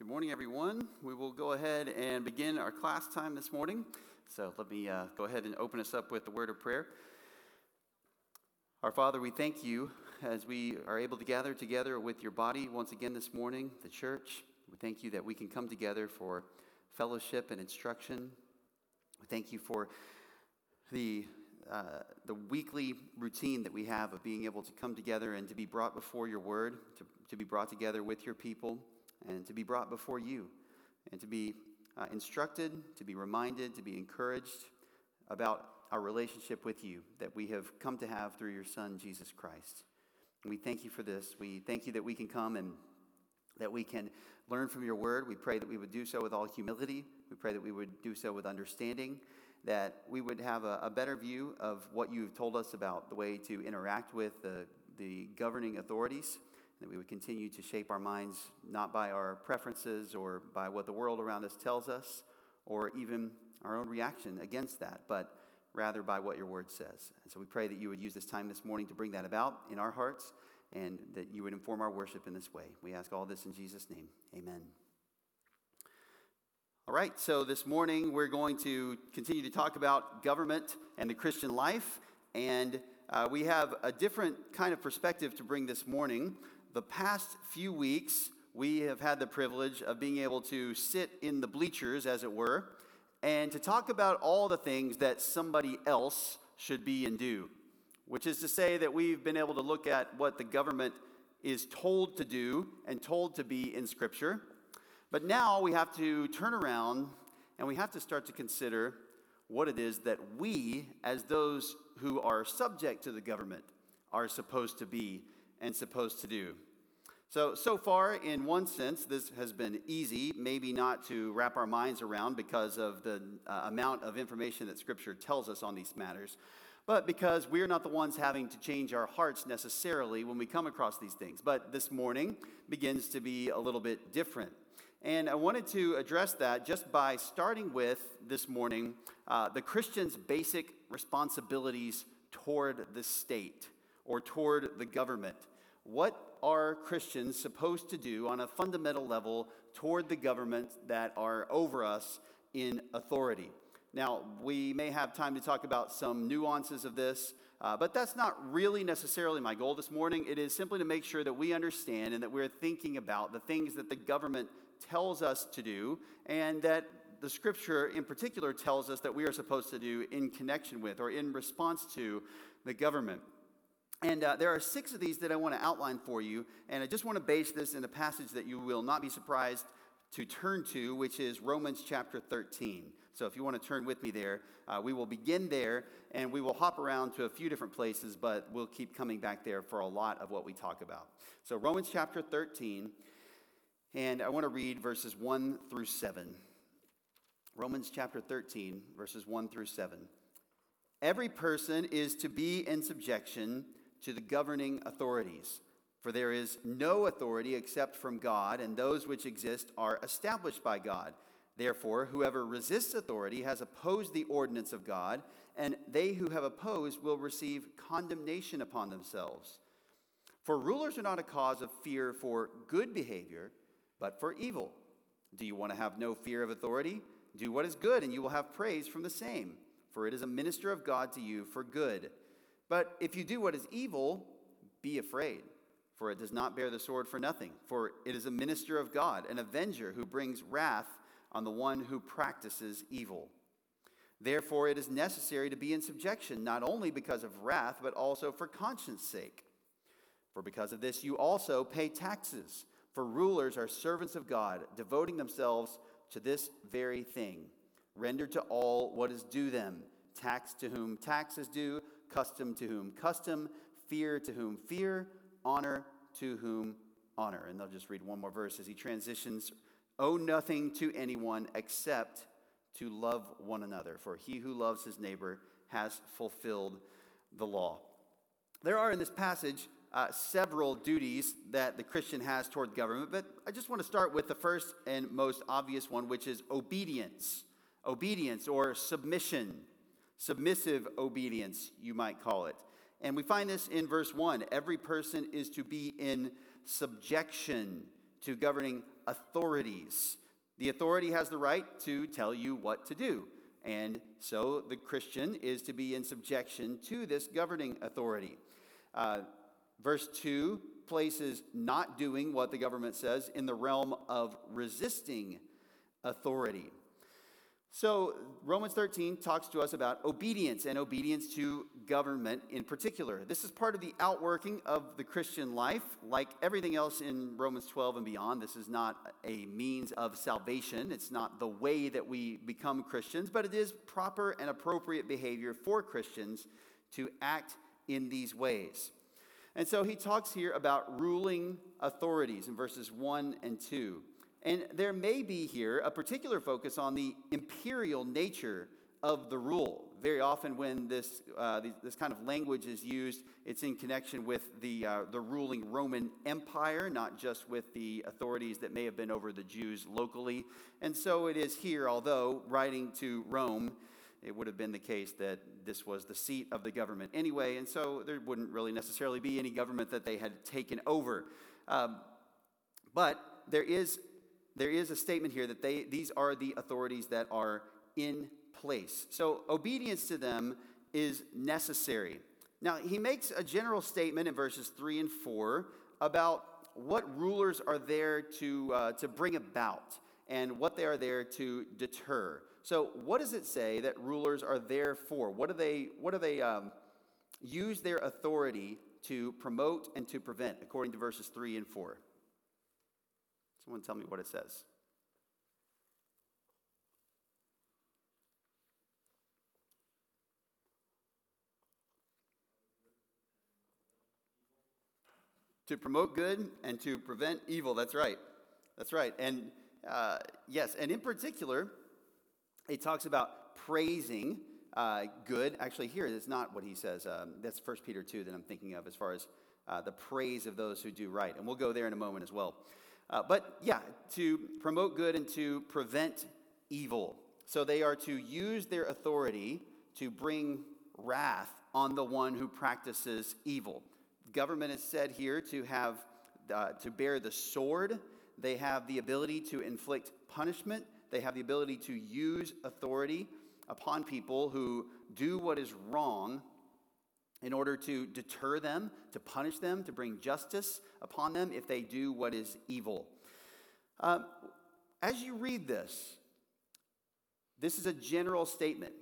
Good morning, everyone. We will go ahead and begin our class time this morning. So let me uh, go ahead and open us up with the word of prayer. Our Father, we thank you as we are able to gather together with your body once again this morning, the church. We thank you that we can come together for fellowship and instruction. We thank you for the uh, the weekly routine that we have of being able to come together and to be brought before your word, to, to be brought together with your people and to be brought before you and to be uh, instructed, to be reminded, to be encouraged about our relationship with you that we have come to have through your Son, Jesus Christ. And we thank you for this. We thank you that we can come and that we can learn from your word. We pray that we would do so with all humility. We pray that we would do so with understanding, that we would have a, a better view of what you've told us about the way to interact with the, the governing authorities that we would continue to shape our minds not by our preferences or by what the world around us tells us or even our own reaction against that, but rather by what your word says. And so we pray that you would use this time this morning to bring that about in our hearts and that you would inform our worship in this way. We ask all this in Jesus' name. Amen. All right, so this morning we're going to continue to talk about government and the Christian life. And uh, we have a different kind of perspective to bring this morning the past few weeks, we have had the privilege of being able to sit in the bleachers, as it were, and to talk about all the things that somebody else should be and do, which is to say that we've been able to look at what the government is told to do and told to be in Scripture. But now we have to turn around and we have to start to consider what it is that we, as those who are subject to the government, are supposed to be and supposed to do. So, so far, in one sense, this has been easy, maybe not to wrap our minds around because of the uh, amount of information that Scripture tells us on these matters, but because we're not the ones having to change our hearts necessarily when we come across these things. But this morning begins to be a little bit different. And I wanted to address that just by starting with this morning uh, the Christian's basic responsibilities toward the state or toward the government. What are Christians supposed to do on a fundamental level toward the government that are over us in authority? Now, we may have time to talk about some nuances of this, uh, but that's not really necessarily my goal this morning. It is simply to make sure that we understand and that we're thinking about the things that the government tells us to do and that the scripture in particular tells us that we are supposed to do in connection with or in response to the government. And uh, there are six of these that I want to outline for you. And I just want to base this in a passage that you will not be surprised to turn to, which is Romans chapter 13. So if you want to turn with me there, uh, we will begin there and we will hop around to a few different places, but we'll keep coming back there for a lot of what we talk about. So, Romans chapter 13, and I want to read verses 1 through 7. Romans chapter 13, verses 1 through 7. Every person is to be in subjection to the governing authorities. For there is no authority except from God, and those which exist are established by God. Therefore, whoever resists authority has opposed the ordinance of God, and they who have opposed will receive condemnation upon themselves. For rulers are not a cause of fear for good behavior, but for evil. Do you want to have no fear of authority? Do what is good, and you will have praise from the same, for it is a minister of God to you for good. But if you do what is evil, be afraid, for it does not bear the sword for nothing. For it is a minister of God, an avenger who brings wrath on the one who practices evil. Therefore, it is necessary to be in subjection, not only because of wrath, but also for conscience sake. For because of this, you also pay taxes. For rulers are servants of God, devoting themselves to this very thing. Render to all what is due them tax to whom tax is due custom to whom custom, fear to whom fear, honor to whom honor. And they'll just read one more verse as he transitions Owe nothing to anyone except to love one another, for he who loves his neighbor has fulfilled the law. There are in this passage uh, several duties that the Christian has toward government, but I just want to start with the first and most obvious one, which is obedience. Obedience or submission submissive obedience, you might call it. And we find this in verse 1. Every person is to be in subjection to governing authorities. The authority has the right to tell you what to do. And so the Christian is to be in subjection to this governing authority. Uh, verse 2 places not doing what the government says in the realm of resisting authority. So, Romans 13 talks to us about obedience and obedience to government in particular. This is part of the outworking of the Christian life. Like everything else in Romans 12 and beyond, this is not a means of salvation. It's not the way that we become Christians, but it is proper and appropriate behavior for Christians to act in these ways. And so he talks here about ruling authorities in verses 1 and 2. And there may be here a particular focus on the imperial nature of the rule. Very often, when this, uh, this kind of language is used, it's in connection with the, uh, the ruling Roman Empire, not just with the authorities that may have been over the Jews locally. And so it is here, although writing to Rome, it would have been the case that this was the seat of the government anyway, and so there wouldn't really necessarily be any government that they had taken over. Um, but there is there is a statement here that they, these are the authorities that are in place. So obedience to them is necessary. Now, he makes a general statement in verses 3 and 4 about what rulers are there to, uh, to bring about and what they are there to deter. So, what does it say that rulers are there for? What do they, what do they um, use their authority to promote and to prevent, according to verses 3 and 4? Someone tell me what it says. To promote good and to prevent evil. That's right. That's right. And uh, yes, and in particular, it talks about praising uh, good. Actually, here it's not what he says. Um, that's 1 Peter 2 that I'm thinking of as far as uh, the praise of those who do right. And we'll go there in a moment as well. Uh, but yeah, to promote good and to prevent evil. So they are to use their authority to bring wrath on the one who practices evil. Government is said here to have uh, to bear the sword. They have the ability to inflict punishment. They have the ability to use authority upon people who do what is wrong in order to deter them, to punish them, to bring justice upon them if they do what is evil. Uh, as you read this, this is a general statement.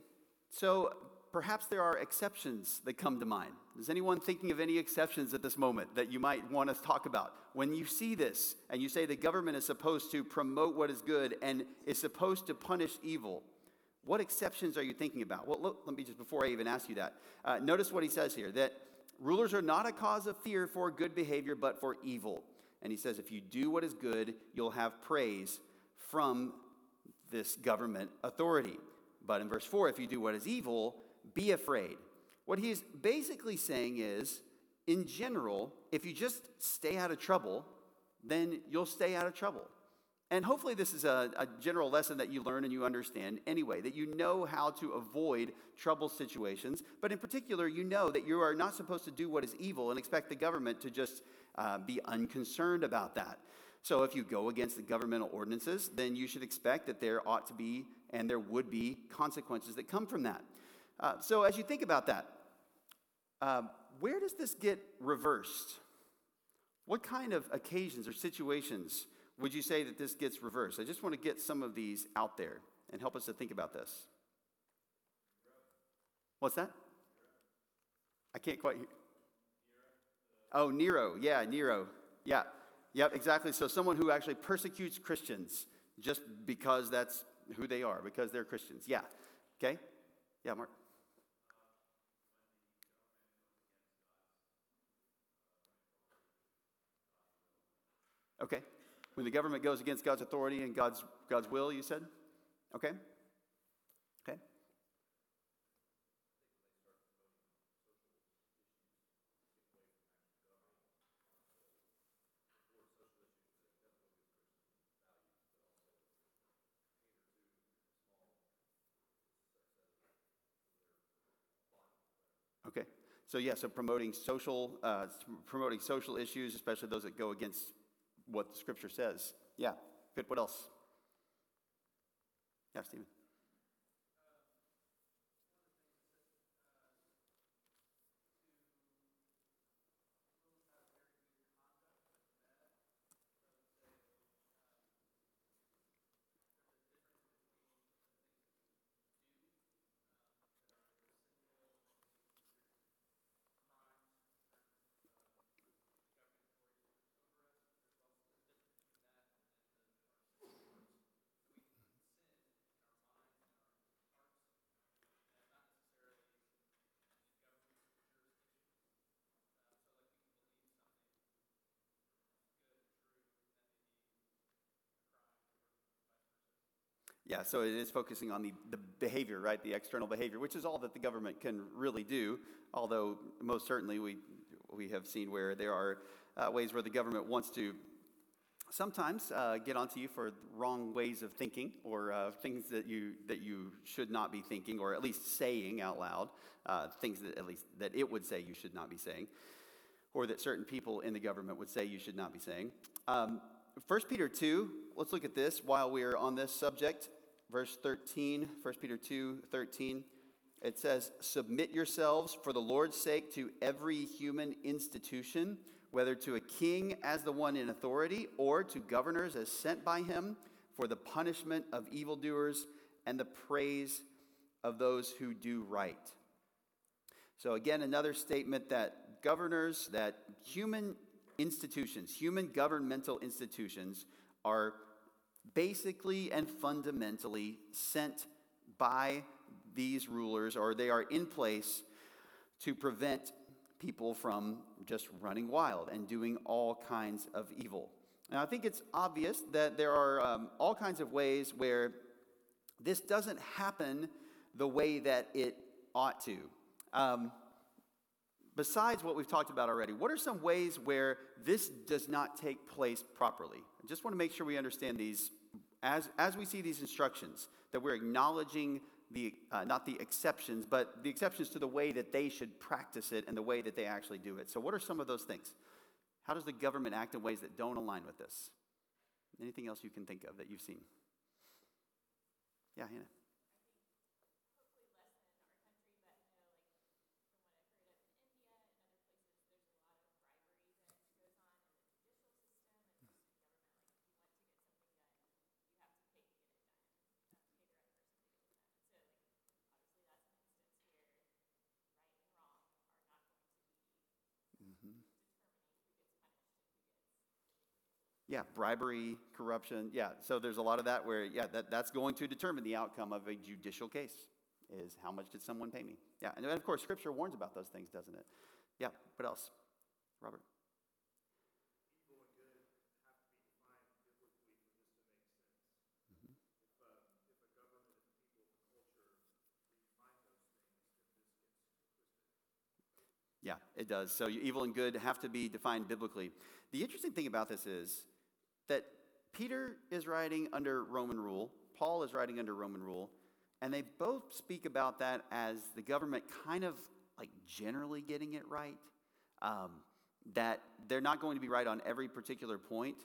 So perhaps there are exceptions that come to mind. Is anyone thinking of any exceptions at this moment that you might want to talk about? When you see this and you say the government is supposed to promote what is good and is supposed to punish evil, what exceptions are you thinking about? Well, look, let me just, before I even ask you that, uh, notice what he says here that rulers are not a cause of fear for good behavior, but for evil. And he says, if you do what is good, you'll have praise from this government authority. But in verse 4, if you do what is evil, be afraid. What he's basically saying is, in general, if you just stay out of trouble, then you'll stay out of trouble. And hopefully, this is a, a, general lesson that you learn and you understand anyway, that you know how to avoid trouble situations. But in particular, you know that you are not supposed to do what is evil and expect the government to just uh, be unconcerned about that. So, if you go against the governmental ordinances, then you should expect that there ought to be and there would be consequences that come from that. Uh, so, as you think about that, uh, where does this get reversed? What kind of occasions or situations? Would you say that this gets reversed? I just want to get some of these out there and help us to think about this. What's that? I can't quite hear. Oh, Nero. Yeah, Nero. Yeah. Yep, exactly. So someone who actually persecutes Christians just because that's who they are, because they're Christians. Yeah. Okay? Yeah, Mark. Okay. When the government goes against God's authority and God's, God's will, you said? Okay? Okay. Okay. So yeah, so promoting social, uh, promoting social issues, especially those that go against what the scripture says. Yeah, good. What else? Yeah, Stephen. Yeah, so it is focusing on the, the behavior, right? The external behavior, which is all that the government can really do. Although, most certainly, we, we have seen where there are uh, ways where the government wants to sometimes uh, get onto you for wrong ways of thinking or uh, things that you, that you should not be thinking or at least saying out loud, uh, things that at least that it would say you should not be saying, or that certain people in the government would say you should not be saying. Um, 1 Peter 2, let's look at this while we're on this subject verse 13, 1 Peter 2 13. It says, Submit yourselves for the Lord's sake to every human institution, whether to a king as the one in authority, or to governors as sent by him, for the punishment of evildoers and the praise of those who do right. So, again, another statement that governors, that human institutions, human governmental institutions, are basically and fundamentally sent by these rulers, or they are in place to prevent people from just running wild and doing all kinds of evil. Now, I think it's obvious that there are um, all kinds of ways where this doesn't happen the way that it ought to. Um, besides what we've talked about already, what are some ways where this does not take place properly? I just want to make sure we understand these as, as we see these instructions, that we're acknowledging the, uh, not the exceptions, but the exceptions to the way that they should practice it and the way that they actually do it. So, what are some of those things? How does the government act in ways that don't align with this? Anything else you can think of that you've seen? Yeah, Hannah. Yeah, bribery, corruption. Yeah, so there's a lot of that where, yeah, that, that's going to determine the outcome of a judicial case is how much did someone pay me? Yeah, and of course, Scripture warns about those things, doesn't it? Yeah, what else? Robert? Yeah, it does. So evil and good have to be defined biblically. The interesting thing about this is that Peter is writing under Roman rule, Paul is writing under Roman rule, and they both speak about that as the government kind of like generally getting it right. Um, that they're not going to be right on every particular point,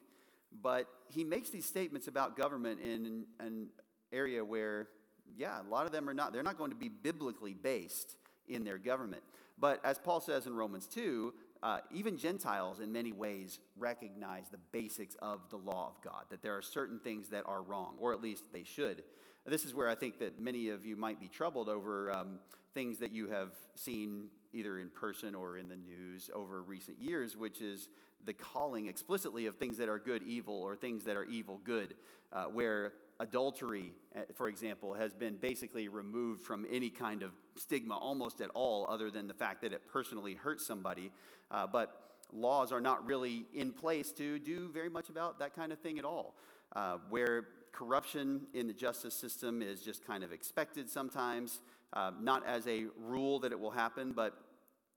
but he makes these statements about government in an area where, yeah, a lot of them are not, they're not going to be biblically based in their government. But as Paul says in Romans 2, uh, even Gentiles, in many ways, recognize the basics of the law of God, that there are certain things that are wrong, or at least they should. This is where I think that many of you might be troubled over um, things that you have seen either in person or in the news over recent years, which is the calling explicitly of things that are good evil or things that are evil good, uh, where adultery, uh, for example, has been basically removed from any kind of stigma almost at all, other than the fact that it personally hurts somebody. Uh, but laws are not really in place to do very much about that kind of thing at all. Uh, where corruption in the justice system is just kind of expected sometimes, uh, not as a rule that it will happen, but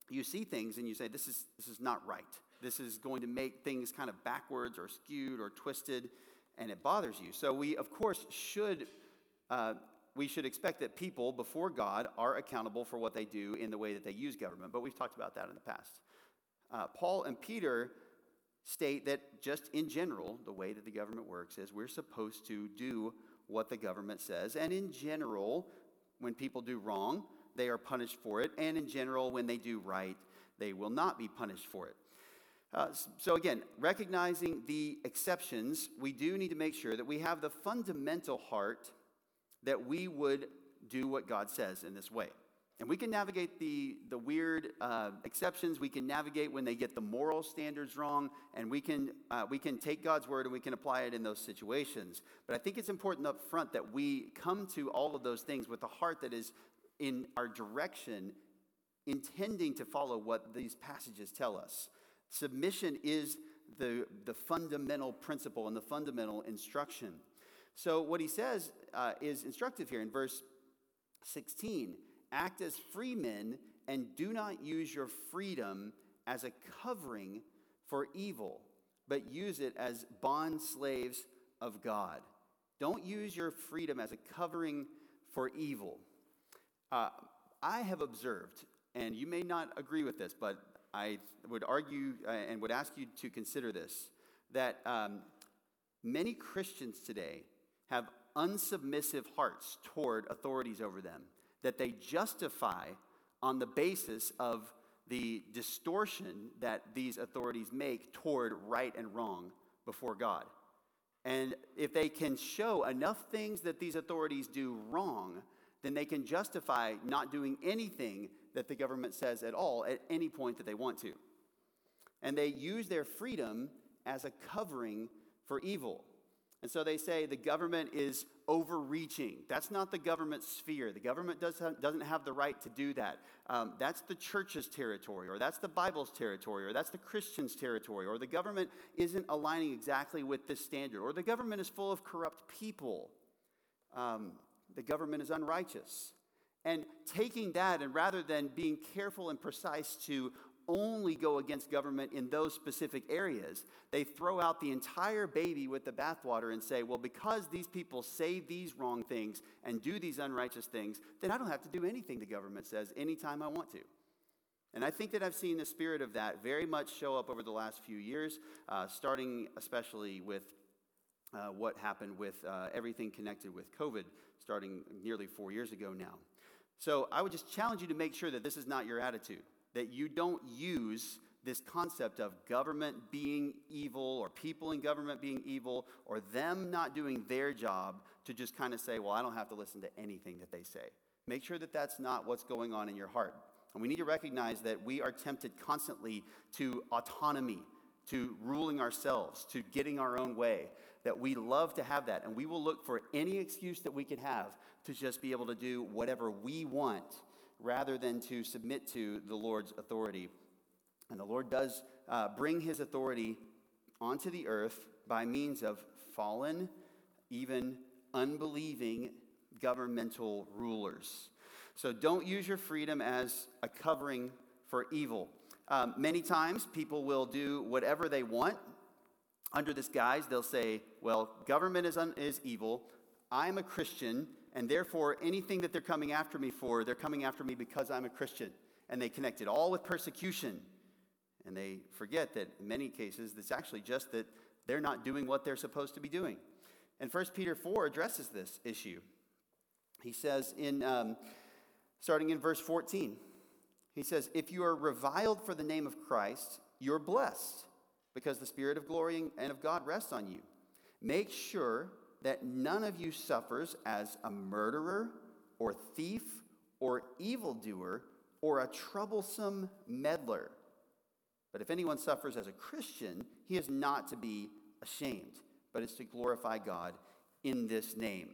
you see things and you say, this is, this is not right. This is going to make things kind of backwards or skewed or twisted and it bothers you. So we, of course, should uh, we should expect that people before God are accountable for what they do in the way that they use government. But we've talked about that in the past. Uh, Paul and Peter state that just in general, the way that the government works is we're supposed to do what the government says. And in general, when people do wrong, they are punished for it. And in general, when they do right, they will not be punished for it. Uh, so, again, recognizing the exceptions, we do need to make sure that we have the fundamental heart that we would do what God says in this way. And we can navigate the, the weird uh, exceptions. We can navigate when they get the moral standards wrong, and we can, uh, we can take God's word and we can apply it in those situations. But I think it's important up front that we come to all of those things with a heart that is in our direction, intending to follow what these passages tell us. Submission is the, the fundamental principle and the fundamental instruction. So, what he says uh, is instructive here in verse 16 act as free men and do not use your freedom as a covering for evil, but use it as bond slaves of God. Don't use your freedom as a covering for evil. Uh, I have observed, and you may not agree with this, but I would argue uh, and would ask you to consider this that um, many Christians today have unsubmissive hearts toward authorities over them, that they justify on the basis of the distortion that these authorities make toward right and wrong before God. And if they can show enough things that these authorities do wrong, then they can justify not doing anything that the government says at all at any point that they want to. And they use their freedom as a covering for evil. And so they say the government is overreaching. That's not the government's sphere. The government does have, doesn't have the right to do that. Um, that's the church's territory, or that's the Bible's territory, or that's the Christian's territory, or the government isn't aligning exactly with this standard, or the government is full of corrupt people. Um, the government is unrighteous. And taking that, and rather than being careful and precise to only go against government in those specific areas, they throw out the entire baby with the bathwater and say, well, because these people say these wrong things and do these unrighteous things, then I don't have to do anything the government says anytime I want to. And I think that I've seen the spirit of that very much show up over the last few years, uh, starting especially with uh, what happened with uh, everything connected with COVID, starting nearly four years ago now. So I would just challenge you to make sure that this is not your attitude, that you don't use this concept of government being evil or people in government being evil or them not doing their job to just kind of say, well, I don't have to listen to anything that they say. Make sure that that's not what's going on in your heart. And we need to recognize that we are tempted constantly to autonomy, to ruling ourselves, to getting our own way that we love to have that. And we will look for any excuse that we can have to just be able to do whatever we want rather than to submit to the Lord's authority. And the Lord does uh, bring his authority onto the earth by means of fallen, even unbelieving governmental rulers. So don't use your freedom as a covering for evil. Um, many times people will do whatever they want under this guise, they'll say, well, government is, un- is evil. I'm a Christian, and therefore anything that they're coming after me for, they're coming after me because I'm a Christian. And they connect it all with persecution. And they forget that in many cases, it's actually just that they're not doing what they're supposed to be doing. And 1 Peter 4 addresses this issue. He says, in, um, starting in verse 14, he says, If you are reviled for the name of Christ, you're blessed because the Spirit of glory and of God rests on you. Make sure that none of you suffers as a murderer or thief or evildoer or a troublesome meddler. But if anyone suffers as a Christian, he is not to be ashamed, but is to glorify God in this name.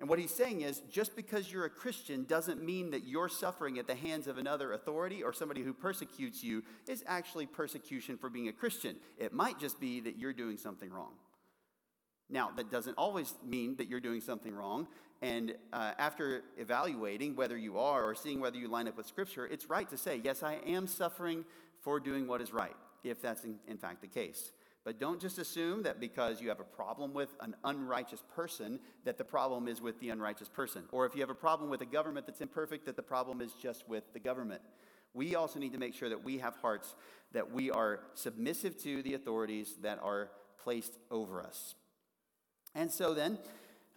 And what he's saying is just because you're a Christian doesn't mean that your suffering at the hands of another authority or somebody who persecutes you is actually persecution for being a Christian. It might just be that you're doing something wrong. Now, that doesn't always mean that you're doing something wrong. And uh, after evaluating whether you are or seeing whether you line up with Scripture, it's right to say, yes, I am suffering for doing what is right, if that's in, in fact the case. But don't just assume that because you have a problem with an unrighteous person, that the problem is with the unrighteous person. Or if you have a problem with a government that's imperfect, that the problem is just with the government. we also need to make sure that we have hearts that we are submissive to the authorities that are placed over us. And so then,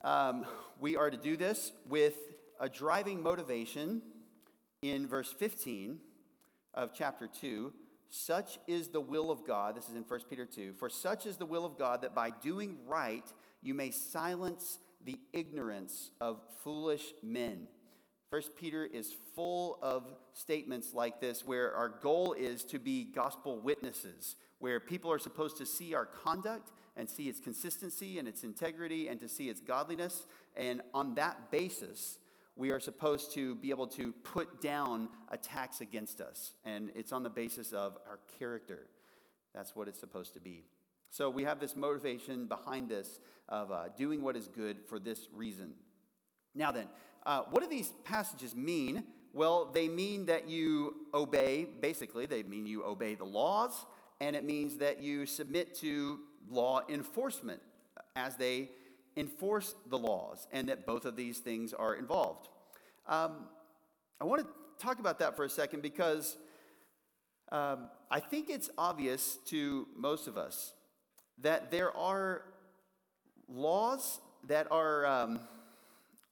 um, we are to do this with a driving motivation in verse 15 of chapter 2. Such is the will of God, this is in 1 Peter 2, for such is the will of God that by doing right you may silence the ignorance of foolish men. First Peter is full of statements like this where our goal is to be gospel witnesses, where people are supposed to see our conduct and see its consistency and its integrity and to see its godliness. And on that basis, we are supposed to be able to put down attacks against us. And it's on the basis of our character. That's what it's supposed to be. So we have this motivation behind this of uh, doing what is good for this reason. Now, then, uh, what do these passages mean? Well, they mean that you obey, basically, they mean you obey the laws, and it means that you submit to law enforcement as they enforce the laws, and that both of these things are involved. Um, I want to talk about that for a second because um, I think it's obvious to most of us that there are laws that are. Um,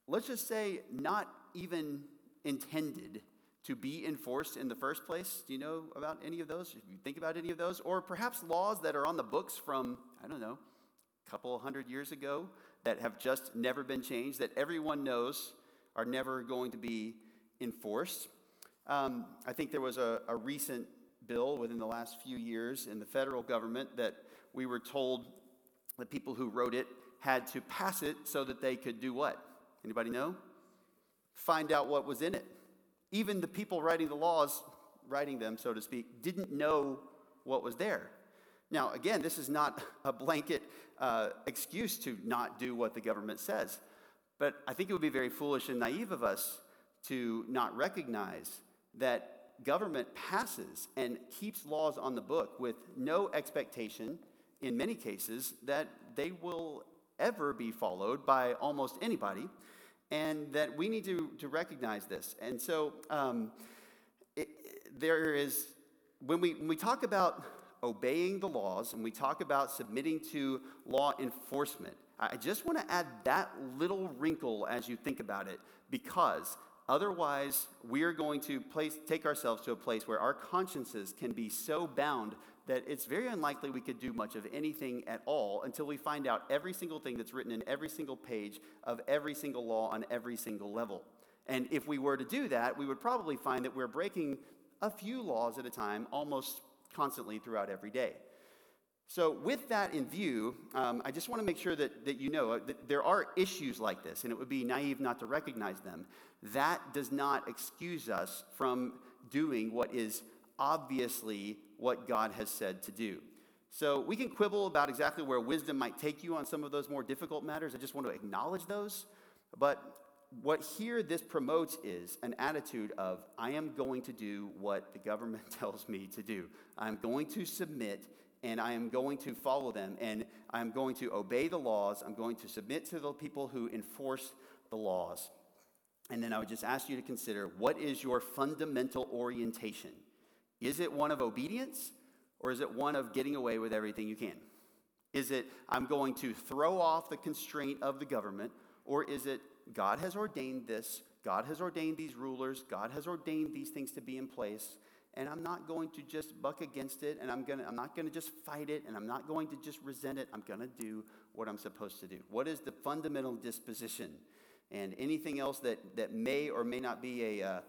let's just say, not even intended to be enforced in the first place. Do you know about any of those? If you think about any of those, or perhaps laws that are on the books from, I don't know, a couple hundred years ago that have just never been changed, that everyone knows are never going to be enforced. Um, I think there was a, a recent bill within the last few years in the federal government that we were told the people who wrote it had to pass it so that they could do what? Anybody know? Find out what was in it. Even the people writing the laws, writing them, so to speak, didn't know what was there. Now, again, this is not a blanket uh, excuse to not do what the government says. But I think it would be very foolish and naive of us to not recognize that government passes and keeps laws on the book with no expectation, in many cases, that they will ever be followed by almost anybody and that we need to, to recognize this. And so um, it, there is, when we, when we talk about obeying the laws and we talk about submitting to law enforcement, I just want to add that little wrinkle as you think about it because otherwise we are going to place, take ourselves to a place where our consciences can be so bound that it's very unlikely we could do much of anything at all until we find out every single thing that's written in every single page of every single law on every single level. And if we were to do that, we would probably find that we're breaking a few laws at a time almost constantly throughout every day. So, with that in view, um, I just want to make sure that, that you know that there are issues like this, and it would be naive not to recognize them. That does not excuse us from doing what is obviously what God has said to do. So we can quibble about exactly where wisdom might take you on some of those more difficult matters. I just want to acknowledge those. But what here this promotes is an attitude of I am going to do what the government tells me to do. I'm going to submit and I am going to follow them and I'm going to obey the laws. I'm going to submit to the people who enforce the laws. And then I would just ask you to consider what is your fundamental orientation? Is it one of obedience or is it one of getting away with everything you can? Is it, I'm going to throw off the constraint of the government, or is it, God has ordained this, God has ordained these rulers, God has ordained these things to be in place, and I'm not going to just buck against it, and I'm, gonna, I'm not going to just fight it, and I'm not going to just resent it. I'm going to do what I'm supposed to do. What is the fundamental disposition? And anything else that, that may or may not be a, uh,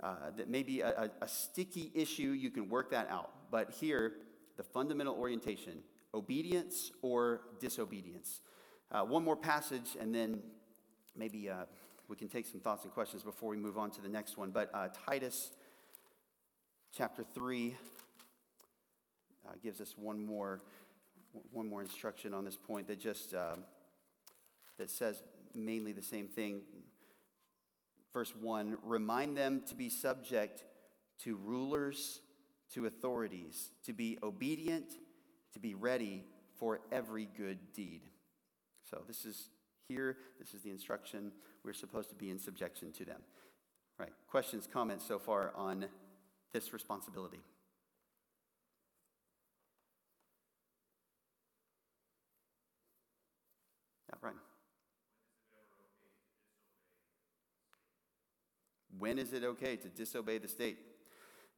uh, that may be a, a sticky issue, you can work that out. But here, the fundamental orientation obedience or disobedience. Uh, one more passage, and then maybe uh, we can take some thoughts and questions before we move on to the next one. But uh, Titus chapter 3 uh, gives us one more, one more instruction on this point that just uh, that says mainly the same thing verse 1 remind them to be subject to rulers, to authorities, to be obedient, to be ready for every good deed. So, this is here, this is the instruction. We're supposed to be in subjection to them. Right. Questions, comments so far on this responsibility. Yeah, Brian. When is it okay to disobey the state?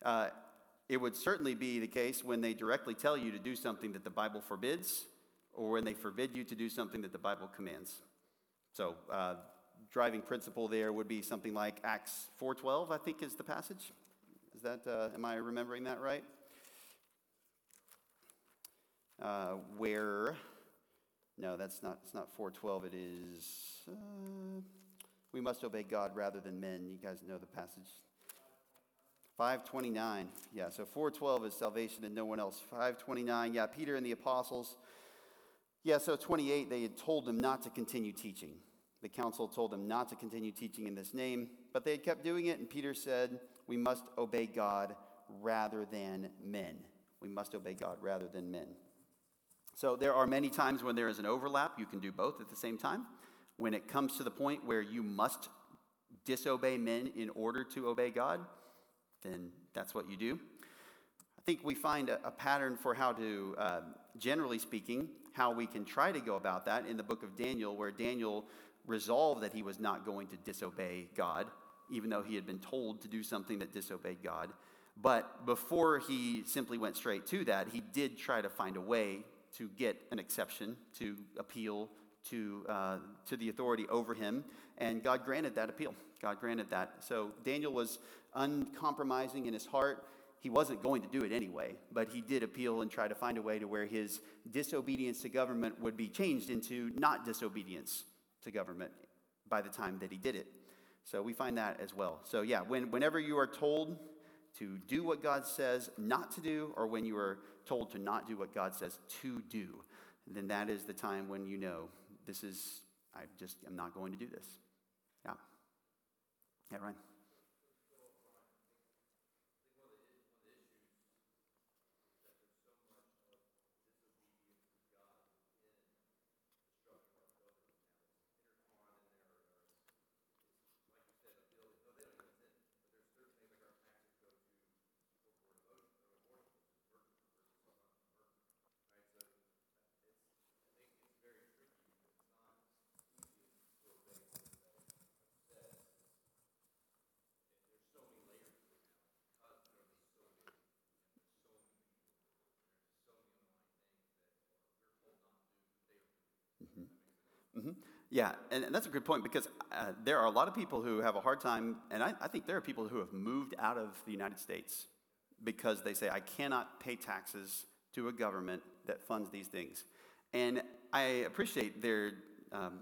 Uh, it would certainly be the case when they directly tell you to do something that the Bible forbids, or when they forbid you to do something that the Bible commands. So, uh, driving principle there would be something like Acts 4:12, I think, is the passage. Is that? Uh, am I remembering that right? Uh, where? No, that's not. It's not 4:12. It is. Uh, we must obey God rather than men. You guys know the passage. 529. Yeah, so 412 is salvation and no one else. 529. Yeah, Peter and the apostles. Yeah, so 28, they had told them not to continue teaching. The council told them not to continue teaching in this name, but they kept doing it, and Peter said, We must obey God rather than men. We must obey God rather than men. So there are many times when there is an overlap. You can do both at the same time. When it comes to the point where you must disobey men in order to obey God, then that's what you do. I think we find a, a pattern for how to, uh, generally speaking, how we can try to go about that in the book of Daniel, where Daniel resolved that he was not going to disobey God, even though he had been told to do something that disobeyed God. But before he simply went straight to that, he did try to find a way to get an exception, to appeal to, uh, to the authority over him, and God granted that appeal. God granted that. So Daniel was uncompromising in his heart. He wasn't going to do it anyway, but he did appeal and try to find a way to where his disobedience to government would be changed into not disobedience to government by the time that he did it. So we find that as well. So, yeah, when, whenever you are told to do what God says not to do, or when you are told to not do what God says to do, then that is the time when you know this is, I just am not going to do this. Yeah. Yeah, Ryan. Mm-hmm. Yeah, and, and, that's a good point because uh, there are a lot of people who have a hard time, and I, I think there are people who have moved out of the United States because they say, I cannot pay taxes to a government that funds these things. And I appreciate their, um,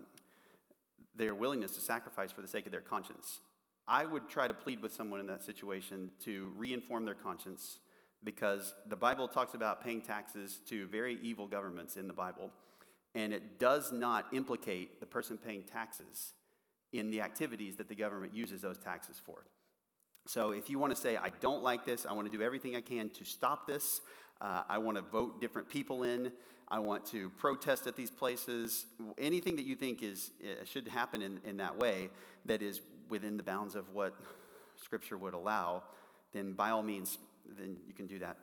their willingness to sacrifice for the sake of their conscience. I would try to plead with someone in that situation to reinform their conscience because the Bible talks about paying taxes to very evil governments in the Bible and it does not implicate the person paying taxes in the activities that the government uses those taxes for. So if you want to say, I don't like this, I want to do everything I can to stop this, uh, I want to vote different people in, I want to protest at these places, anything that you think is, uh, should happen in, in that way that is within the bounds of what Scripture would allow, then by all means, then you can do that.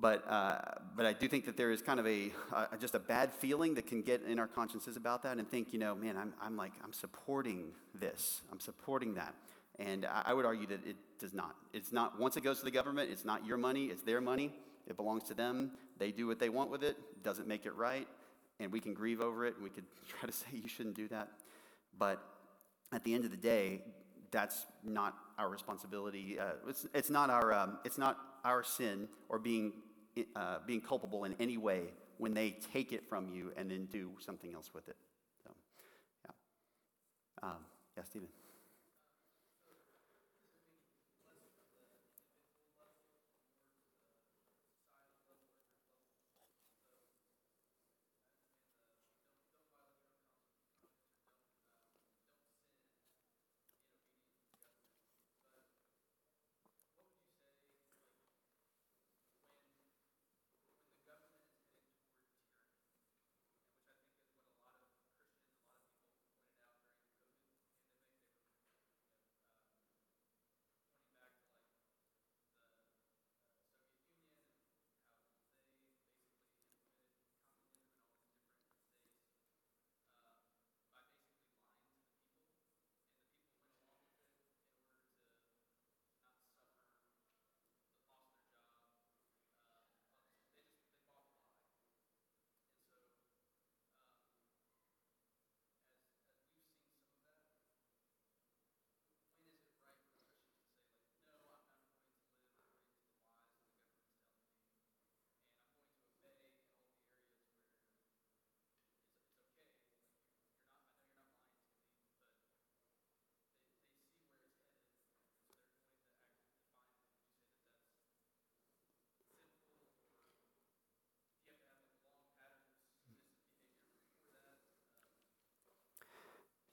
But, uh, but I do think that there is kind of a, uh, just a bad feeling that can get in our consciences about that and think, you know, man, I'm, I'm like, I'm supporting this, I'm supporting that. And I, I would argue that it does not. It's not, once it goes to the government, it's not your money, it's their money. It belongs to them. They do what they want with it, doesn't make it right. And we can grieve over it, and we could try to say you shouldn't do that. But at the end of the day, that's not our responsibility. Uh, it's, it's, not our, um, it's not our sin or being uh, being culpable in any way when they take it from you and then do something else with it. So, yeah. Um, yeah, Stephen.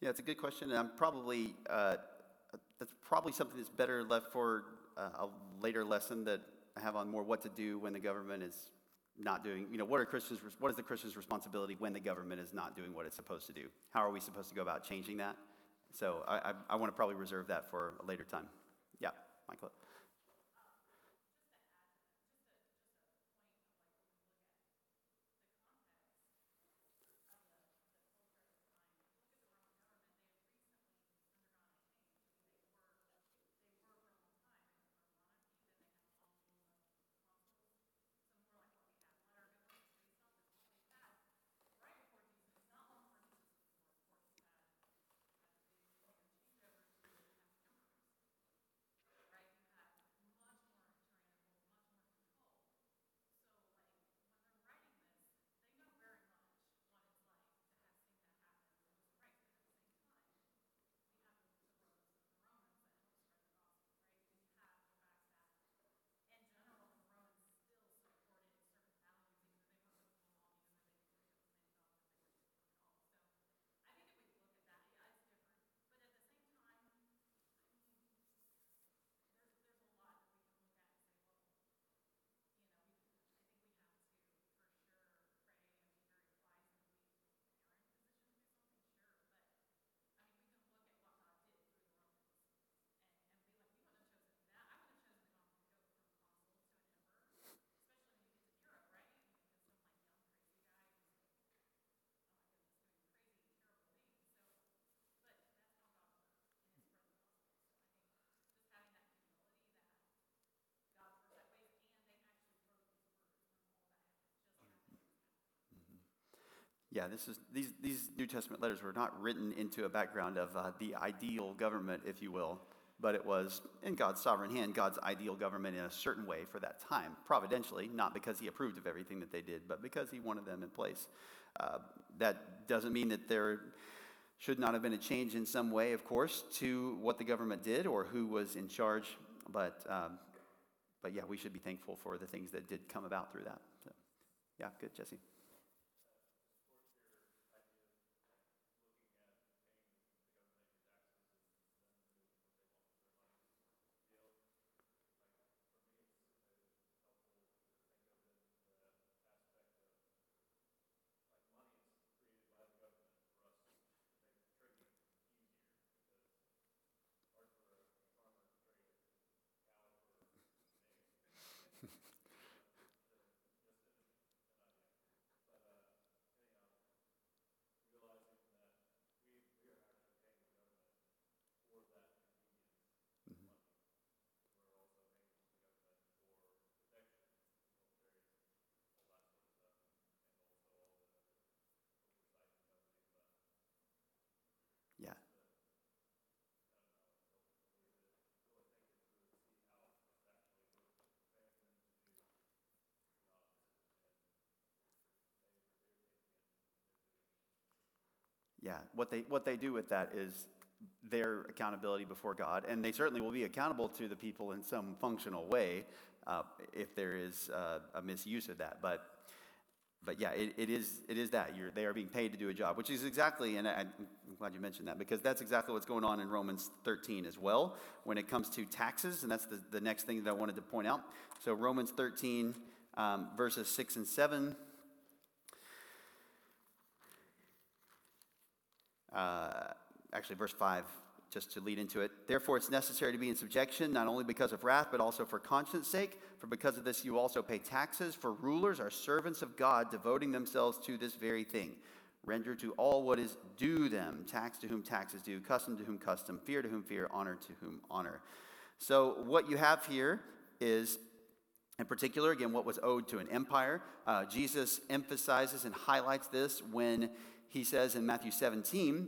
Yeah, it's a good question. And I'm probably, uh, that's probably something that's better left for uh, a later lesson that I have on more what to do when the government is not doing, you know, what are Christians, what is the Christian's responsibility when the government is not doing what it's supposed to do? How are we supposed to go about changing that? So I, I, I want to probably reserve that for a later time. Yeah, Michael. Yeah, this is, these, these New Testament letters were not written into a background of uh, the ideal government, if you will, but it was in God's sovereign hand, God's ideal government in a certain way for that time, providentially, not because He approved of everything that they did, but because He wanted them in place. Uh, that doesn't mean that there should not have been a change in some way, of course, to what the government did or who was in charge, but, um, but yeah, we should be thankful for the things that did come about through that. So, yeah, good, Jesse. Yeah, what they, what they do with that is their accountability before God, and they certainly will be accountable to the people in some functional way uh, if there is uh, a misuse of that. But, but yeah, it, it, is, it is that. You're, they are being paid to do a job, which is exactly, and I, I'm glad you mentioned that, because that's exactly what's going on in Romans 13 as well when it comes to taxes, and that's the, the next thing that I wanted to point out. So, Romans 13, um, verses 6 and 7 uh, actually, verse 5, just to lead into it. Therefore, it's necessary to be in subjection, not only because of wrath, but also for conscience sake. For because of this, you also pay taxes. For rulers are servants of God, devoting themselves to this very thing. Render to all what is due them tax to whom tax is due, custom to whom custom, fear to whom fear, honor to whom honor. So, what you have here is in particular, again, what was owed to an empire. Uh, Jesus emphasizes and highlights this when he says in Matthew 17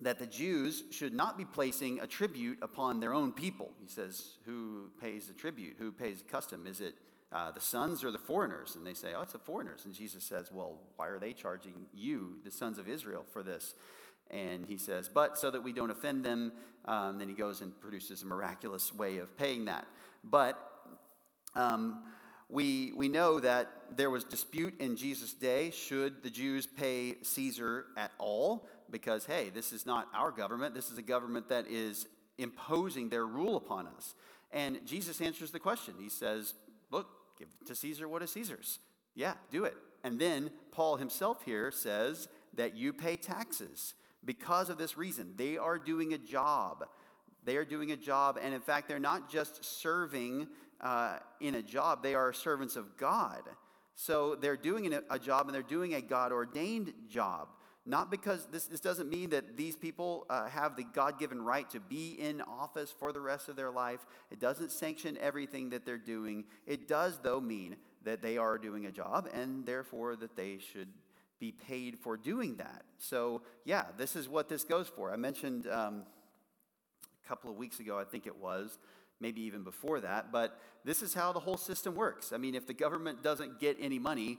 that the Jews should not be placing a tribute upon their own people. He says, Who pays the tribute? Who pays custom? Is it uh, the sons or the foreigners? And they say, Oh, it's the foreigners. And Jesus says, Well, why are they charging you, the sons of Israel, for this? And he says, But so that we don't offend them, um, then he goes and produces a miraculous way of paying that. But um, we, we know that there was dispute in Jesus' day should the Jews pay Caesar at all? Because, hey, this is not our government. This is a government that is imposing their rule upon us. And Jesus answers the question. He says, Look, give to Caesar what is Caesar's. Yeah, do it. And then Paul himself here says that you pay taxes because of this reason. They are doing a job. They are doing a job, and in fact, they're not just serving uh, in a job, they are servants of God. So they're doing a job and they're doing a God ordained job. Not because this, this doesn't mean that these people uh, have the God given right to be in office for the rest of their life. It doesn't sanction everything that they're doing. It does, though, mean that they are doing a job and therefore that they should be paid for doing that. So, yeah, this is what this goes for. I mentioned um, a couple of weeks ago, I think it was, maybe even before that, but this is how the whole system works. I mean, if the government doesn't get any money,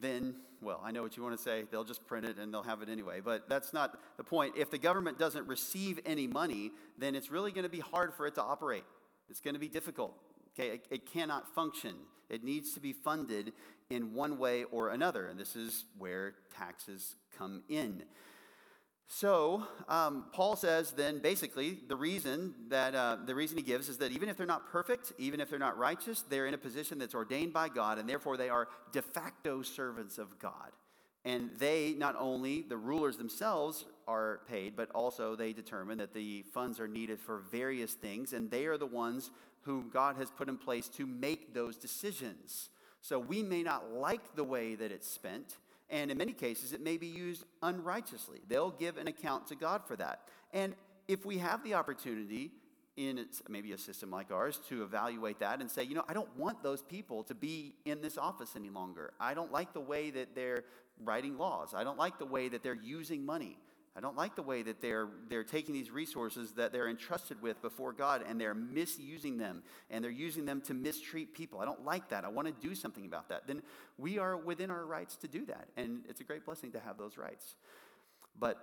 then, well, I know what you want to say. They'll just print it and they'll have it anyway. But that's not the point. If the government doesn't receive any money, then it's really going to be hard for it to operate. It's going to be difficult. Okay, it, it cannot function. It needs to be funded in one way or another. And this is where taxes come in. So um, Paul says then basically the reason that uh, the reason he gives is that even if they're not perfect, even if they're not righteous, they're in a position that's ordained by God, and therefore they are de facto servants of God. And they not only the rulers themselves are paid, but also they determine that the funds are needed for various things, and they are the ones whom God has put in place to make those decisions. So we may not like the way that it's spent, and in many cases, it may be used unrighteously. They'll give an account to God for that. And if we have the opportunity in maybe a system like ours to evaluate that and say, you know, I don't want those people to be in this office any longer. I don't like the way that they're writing laws. I don't like the way that they're using money. I don't like the way that they're, they're taking these resources that they're entrusted with before God and they're misusing them and they're using them to mistreat people. I don't like that. I want to do something about that. Then we are within our rights to do that. And it's a great blessing to have those rights. But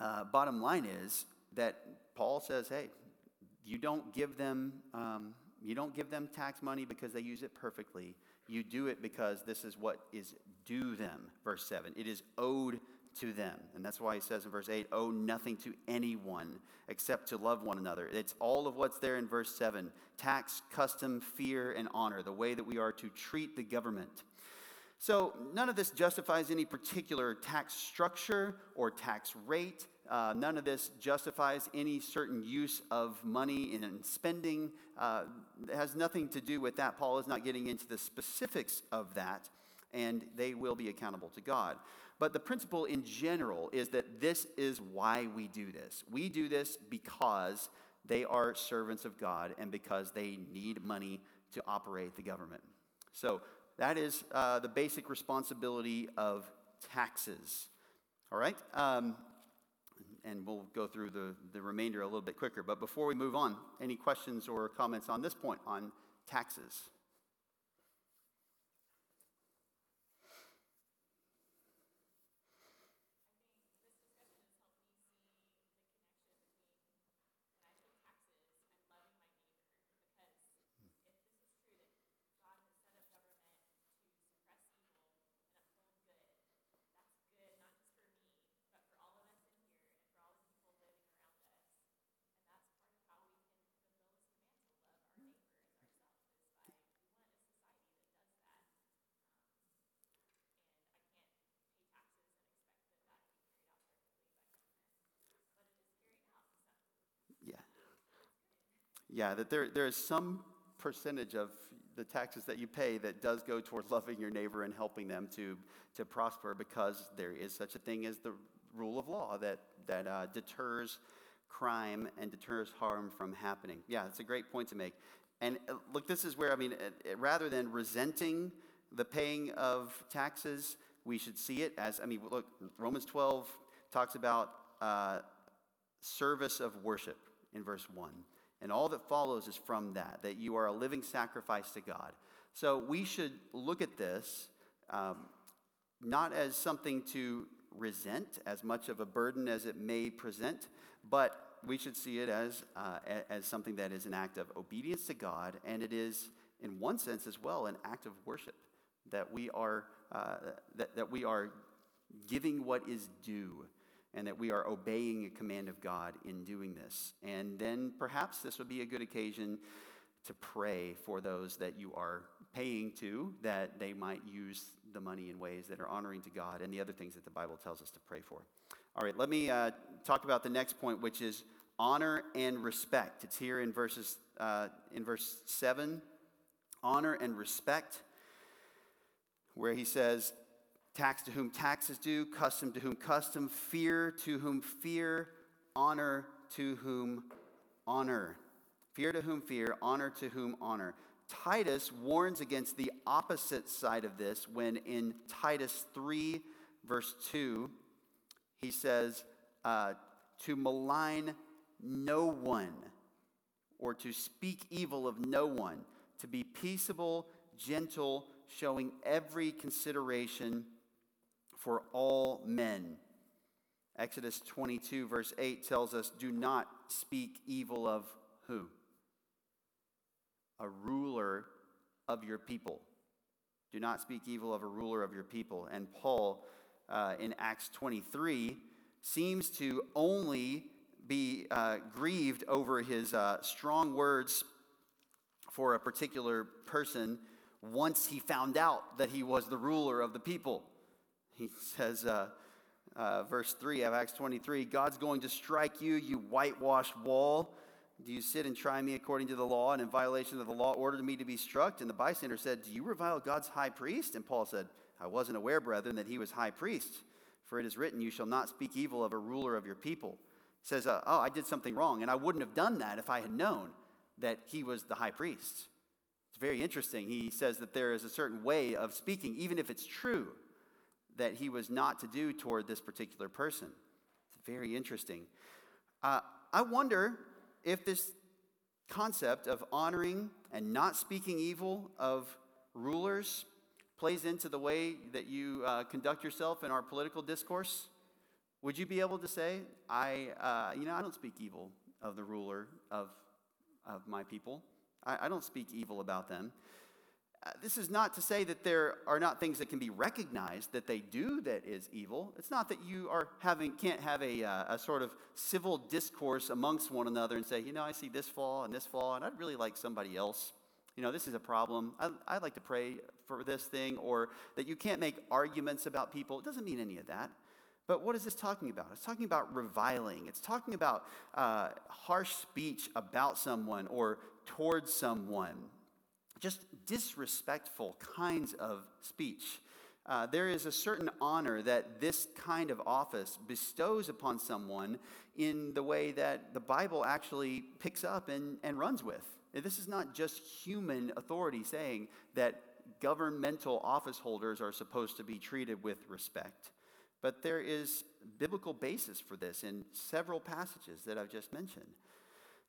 uh, bottom line is that Paul says, hey, you don't give them. Um, you don't give them tax money because they use it perfectly. You do it because this is what is due them. Verse 7. It is owed to them. And that's why he says in verse 8, owe nothing to anyone except to love one another. It's all of what's there in verse 7 tax, custom, fear, and honor, the way that we are to treat the government. So none of this justifies any particular tax structure or tax rate. Uh, none of this justifies any certain use of money in spending. Uh, it has nothing to do with that. Paul is not getting into the specifics of that, and they will be accountable to God. But the principle in general is that this is why we do this. We do this because they are servants of God and because they need money to operate the government. So that is uh, the basic responsibility of taxes. All right? Um, and we'll go through the, the remainder a little bit quicker. But before we move on, any questions or comments on this point on taxes? Yeah, that there, there is some percentage of the taxes that you pay that does go toward loving your neighbor and helping them to, to prosper because there is such a thing as the rule of law that, that uh, deters crime and deters harm from happening. Yeah, it's a great point to make. And uh, look, this is where, I mean, rather than resenting the paying of taxes, we should see it as, I mean, look, Romans 12 talks about uh, service of worship in verse 1. And all that follows is from that, that you are a living sacrifice to God. So we should look at this um, not as something to resent, as much of a burden as it may present, but we should see it as, uh, as something that is an act of obedience to God, and it is in one sense as well, an act of worship that we are, uh, that, that we are giving what is due and that we are obeying a command of God in doing this. And then perhaps this would be a good occasion to pray for those that you are paying to, that they might use the money in ways that are honoring to God and the other things that the Bible tells us to pray for. All right, let me uh, talk about the next point, which is honor and respect. It's here in verses uh, in verse seven, honor and respect, where he says, tax to whom tax is due, custom to whom custom, fear to whom fear, honor to whom honor. Fear to whom fear, honor to whom honor. Titus warns against the opposite side of this when in Titus 3, verse 2, he says, uh, to malign no one or to speak evil of no one, to be peaceable, gentle, showing every consideration for all men. Exodus 22, verse 8 tells us, Do not speak evil of who? A ruler of your people. Do not speak evil of a ruler of your people. And Paul, uh, in Acts 23, seems to only be uh, grieved over his uh, strong words for a particular person once he found out that he was the ruler of the people. He says, uh, uh, verse 3 of Acts 23 God's going to strike you, you whitewashed wall. Do you sit and try me according to the law and in violation of the law ordered me to be struck? And the bystander said, Do you revile God's high priest? And Paul said, I wasn't aware, brethren, that he was high priest. For it is written, You shall not speak evil of a ruler of your people. He says, uh, Oh, I did something wrong. And I wouldn't have done that if I had known that he was the high priest. It's very interesting. He says that there is a certain way of speaking, even if it's true that he was not to do toward this particular person. It's very interesting. Uh, I wonder if this concept of honoring and not speaking evil of rulers plays into the way that you uh, conduct yourself in our political discourse. Would you be able to say, I, uh, you know, I don't speak evil of the ruler of, of my people. I, I don't speak evil about them. Uh, this is not to say that there are not things that can be recognized that they do that is evil. It's not that you are having can't have a, uh, a sort of civil discourse amongst one another and say, you know, I see this flaw and this flaw, and I'd really like somebody else. You know, this is a problem. I, I'd like to pray for this thing, or that you can't make arguments about people. It doesn't mean any of that. But what is this talking about? It's talking about reviling. It's talking about uh, harsh speech about someone or towards someone just disrespectful kinds of speech. Uh, there is a certain honor that this kind of office bestows upon someone in the way that the Bible actually picks up and, and runs with. This is not just human authority saying that governmental office holders are supposed to be treated with respect. But there is biblical basis for this in several passages that I've just mentioned.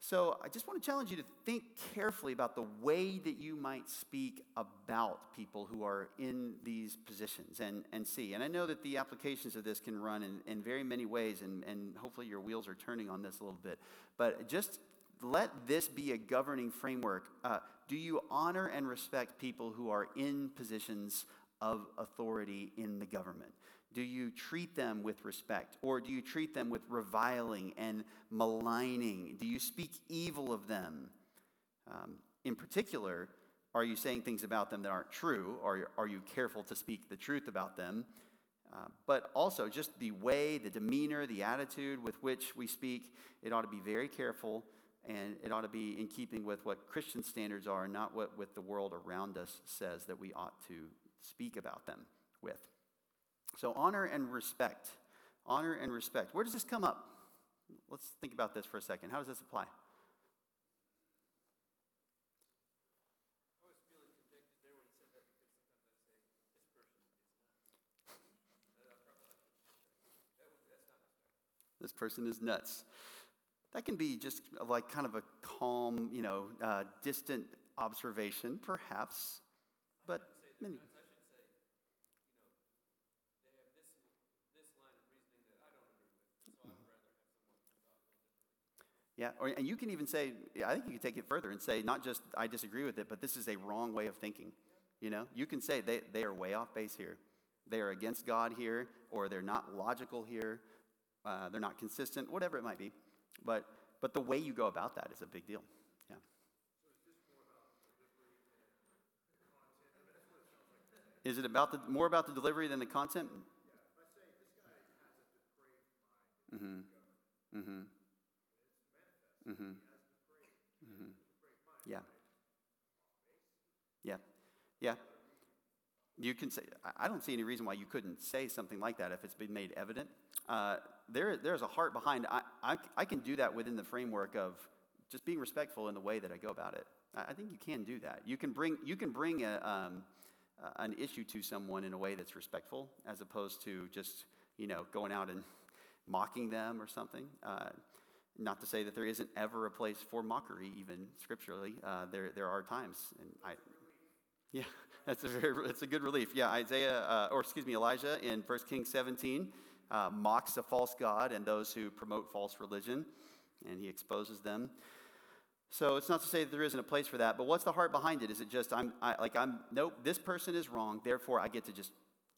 So I just want to challenge you to think carefully about the way that you might speak about people who are in these positions and, and see. And I know that the applications of this can run in, in very many ways, and, and hopefully your wheels are turning on this a little bit. But just let this be a governing framework. Uh, do you honor and respect people who are in positions of authority in the government? Do you treat them with respect? Or do you treat them with reviling and maligning? Do you speak evil of them? Um, in particular, are you saying things about them that aren't true? Or are you careful to speak the truth about them? Uh, but also, just the way, the demeanor, the attitude with which we speak, it ought to be very careful and it ought to be in keeping with what Christian standards are, not what, what the world around us says that we ought to speak about them with. So, honor and respect. Honor and respect. Where does this come up? Let's think about this for a second. How does this apply? This person is nuts. That can be just like kind of a calm, you know, uh, distant observation, perhaps, but many. Yeah, or, and you can even say, I think you can take it further and say, not just I disagree with it, but this is a wrong way of thinking. You know, you can say they, they are way off base here. They are against God here, or they're not logical here. Uh, they're not consistent, whatever it might be. But, but the way you go about that is a big deal. Yeah. Is it about the, more about the delivery than the content? Mm-hmm. Mm-hmm. Mm-hmm. Mm-hmm. Yeah. Yeah. Yeah. You can say, I don't see any reason why you couldn't say something like that if it's been made evident. Uh, there, there's a heart behind I, I, I, can do that within the framework of just being respectful in the way that I go about it. I, think you can do that. You can bring, you can bring a, um, an issue to someone in a way that's respectful as opposed to just, you know, going out and mocking them or something. Uh, not to say that there isn't ever a place for mockery, even scripturally. Uh, there, there are times, and I, yeah, that's a very, that's a good relief. Yeah, Isaiah, uh, or excuse me, Elijah in 1 Kings 17 uh, mocks a false god and those who promote false religion, and he exposes them. So it's not to say that there isn't a place for that, but what's the heart behind it? Is it just I'm I, like I'm nope, this person is wrong, therefore I get to just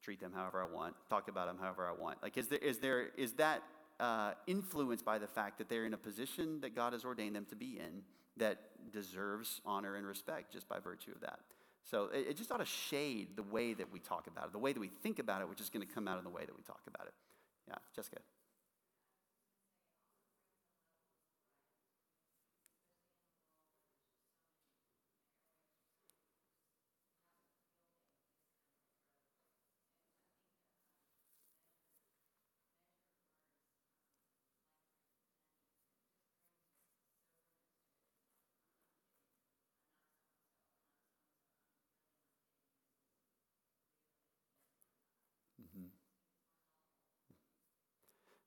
treat them however I want, talk about them however I want. Like is there is there is that uh, influenced by the fact that they're in a position that God has ordained them to be in that deserves honor and respect just by virtue of that. So it, it just ought to shade the way that we talk about it, the way that we think about it, which is going to come out in the way that we talk about it. Yeah, Jessica.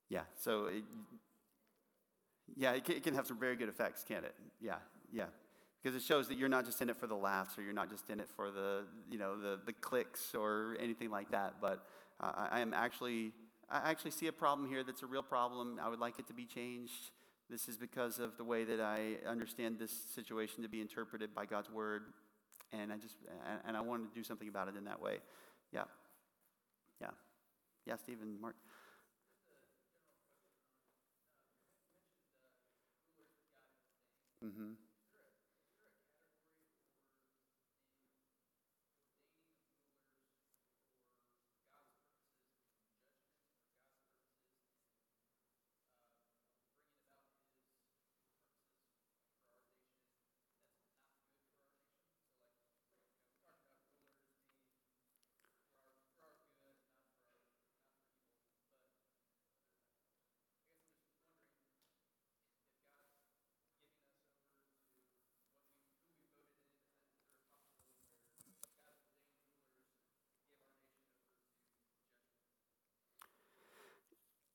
Yeah, so it, yeah, it can, it can have some very good effects, can't it? Yeah, yeah. Because it shows that you're not just in it for the laughs or you're not just in it for the, you know, the, the clicks or anything like that. But uh, I am actually, I actually see a problem here that's a real problem. I would like it to be changed. This is because of the way that I understand this situation to be interpreted by God's word. And I just, and I want to do something about it in that way. Yeah. Yeah. Yeah, Stephen, Mark. Mm-hmm.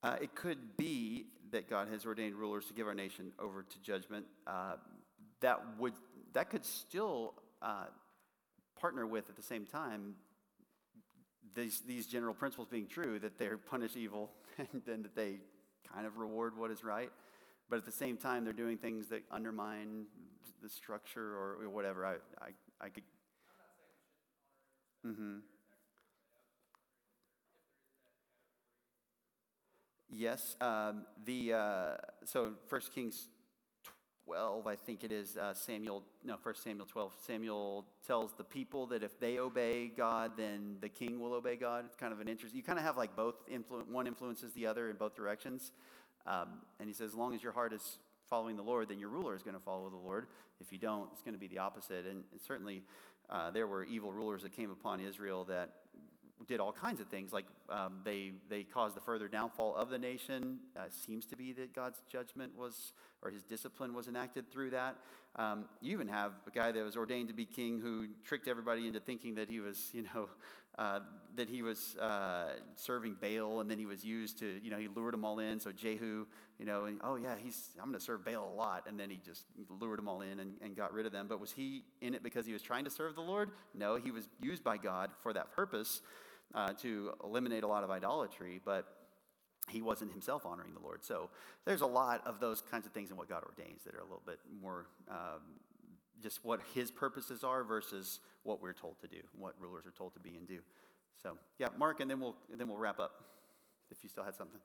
Uh, it could be that God has ordained rulers to give our nation over to judgment. Uh, that would that could still uh, partner with at the same time these these general principles being true that they punish evil and then that they kind of reward what is right. But at the same time, they're doing things that undermine the structure or whatever. I I, I could. Mm-hmm. Yes. Um, the uh, so First Kings twelve, I think it is. Uh, Samuel, no, First Samuel twelve. Samuel tells the people that if they obey God, then the king will obey God. It's kind of an interest. You kind of have like both influ- one influences the other in both directions. Um, and he says, as long as your heart is following the Lord, then your ruler is going to follow the Lord. If you don't, it's going to be the opposite. And, and certainly, uh, there were evil rulers that came upon Israel that did all kinds of things. Like um, they they caused the further downfall of the nation. Uh, seems to be that God's judgment was or His discipline was enacted through that. Um, you even have a guy that was ordained to be king who tricked everybody into thinking that he was you know uh, that he was uh, serving Baal, and then he was used to you know he lured them all in. So Jehu, you know, and, oh yeah, he's I'm going to serve Baal a lot, and then he just lured them all in and, and got rid of them. But was he in it because he was trying to serve the Lord? No, he was used by God for that purpose uh, to eliminate a lot of idolatry. But he wasn't himself honoring the Lord. So there's a lot of those kinds of things in what God ordains that are a little bit more um, just what his purposes are versus what we're told to do, what rulers are told to be and do. So yeah, Mark, and then we'll then we'll wrap up. If you still had something.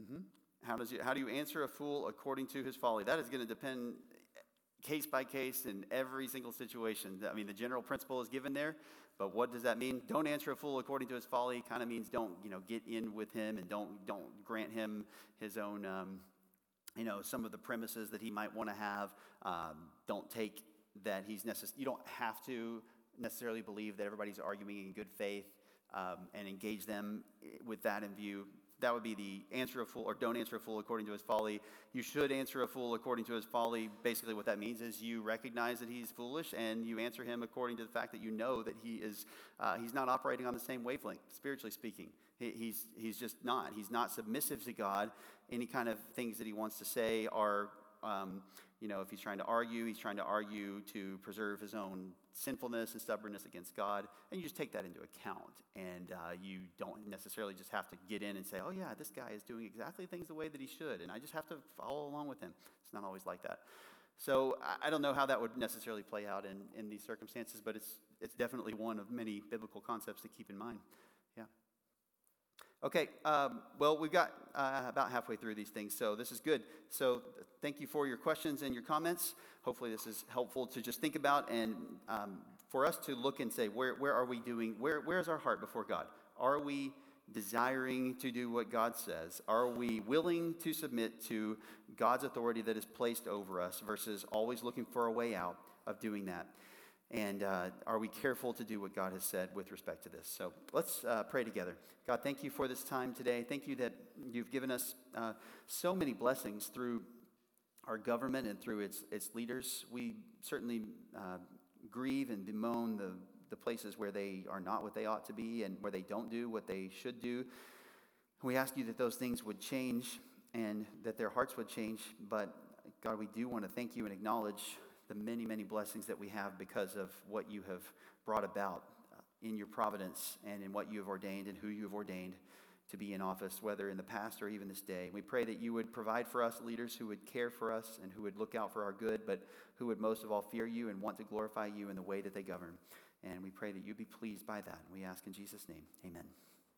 Mm-hmm. How, does you, how do you answer a fool according to his folly? That is going to depend case by case in every single situation. I mean, the general principle is given there, but what does that mean? Don't answer a fool according to his folly. Kind of means don't, you know, get in with him and don't don't grant him his own, um, you know, some of the premises that he might want to have. Um, don't take that he's necessary. You don't have to necessarily believe that everybody's arguing in good faith um, and engage them with that in view that would be the answer a fool or don't answer a fool according to his folly. You should answer a fool according to his folly. Basically, what that means is you recognize that he's foolish and you answer him according to the fact that you know that he is uh, he's not operating on the same wavelength, spiritually speaking. He, he's he's just not. He's not submissive to God. Any kind of things that he wants to say are um, you know, if he's trying to argue, he's trying to argue to preserve his own sinfulness and stubbornness against God. And you just take that into account. And uh, you don't necessarily just have to get in and say, oh, yeah, this guy is doing exactly things the way that he should. And I just have to follow along with him. It's not always like that. So I don't know how that would necessarily play out in, in these circumstances, but it's, it's definitely one of many biblical concepts to keep in mind. Okay, um, well, we've got uh, about halfway through these things, so this is good. So, thank you for your questions and your comments. Hopefully, this is helpful to just think about and um, for us to look and say, where, where are we doing? Where, where is our heart before God? Are we desiring to do what God says? Are we willing to submit to God's authority that is placed over us versus always looking for a way out of doing that? And uh, are we careful to do what God has said with respect to this? So let's uh, pray together. God, thank you for this time today. Thank you that you've given us uh, so many blessings through our government and through its, its leaders. We certainly uh, grieve and bemoan the, the places where they are not what they ought to be and where they don't do what they should do. We ask you that those things would change and that their hearts would change. But God, we do want to thank you and acknowledge the many, many blessings that we have because of what you have brought about uh, in your providence and in what you have ordained and who you have ordained to be in office, whether in the past or even this day. We pray that you would provide for us leaders who would care for us and who would look out for our good, but who would most of all fear you and want to glorify you in the way that they govern. And we pray that you be pleased by that. We ask in Jesus' name, amen.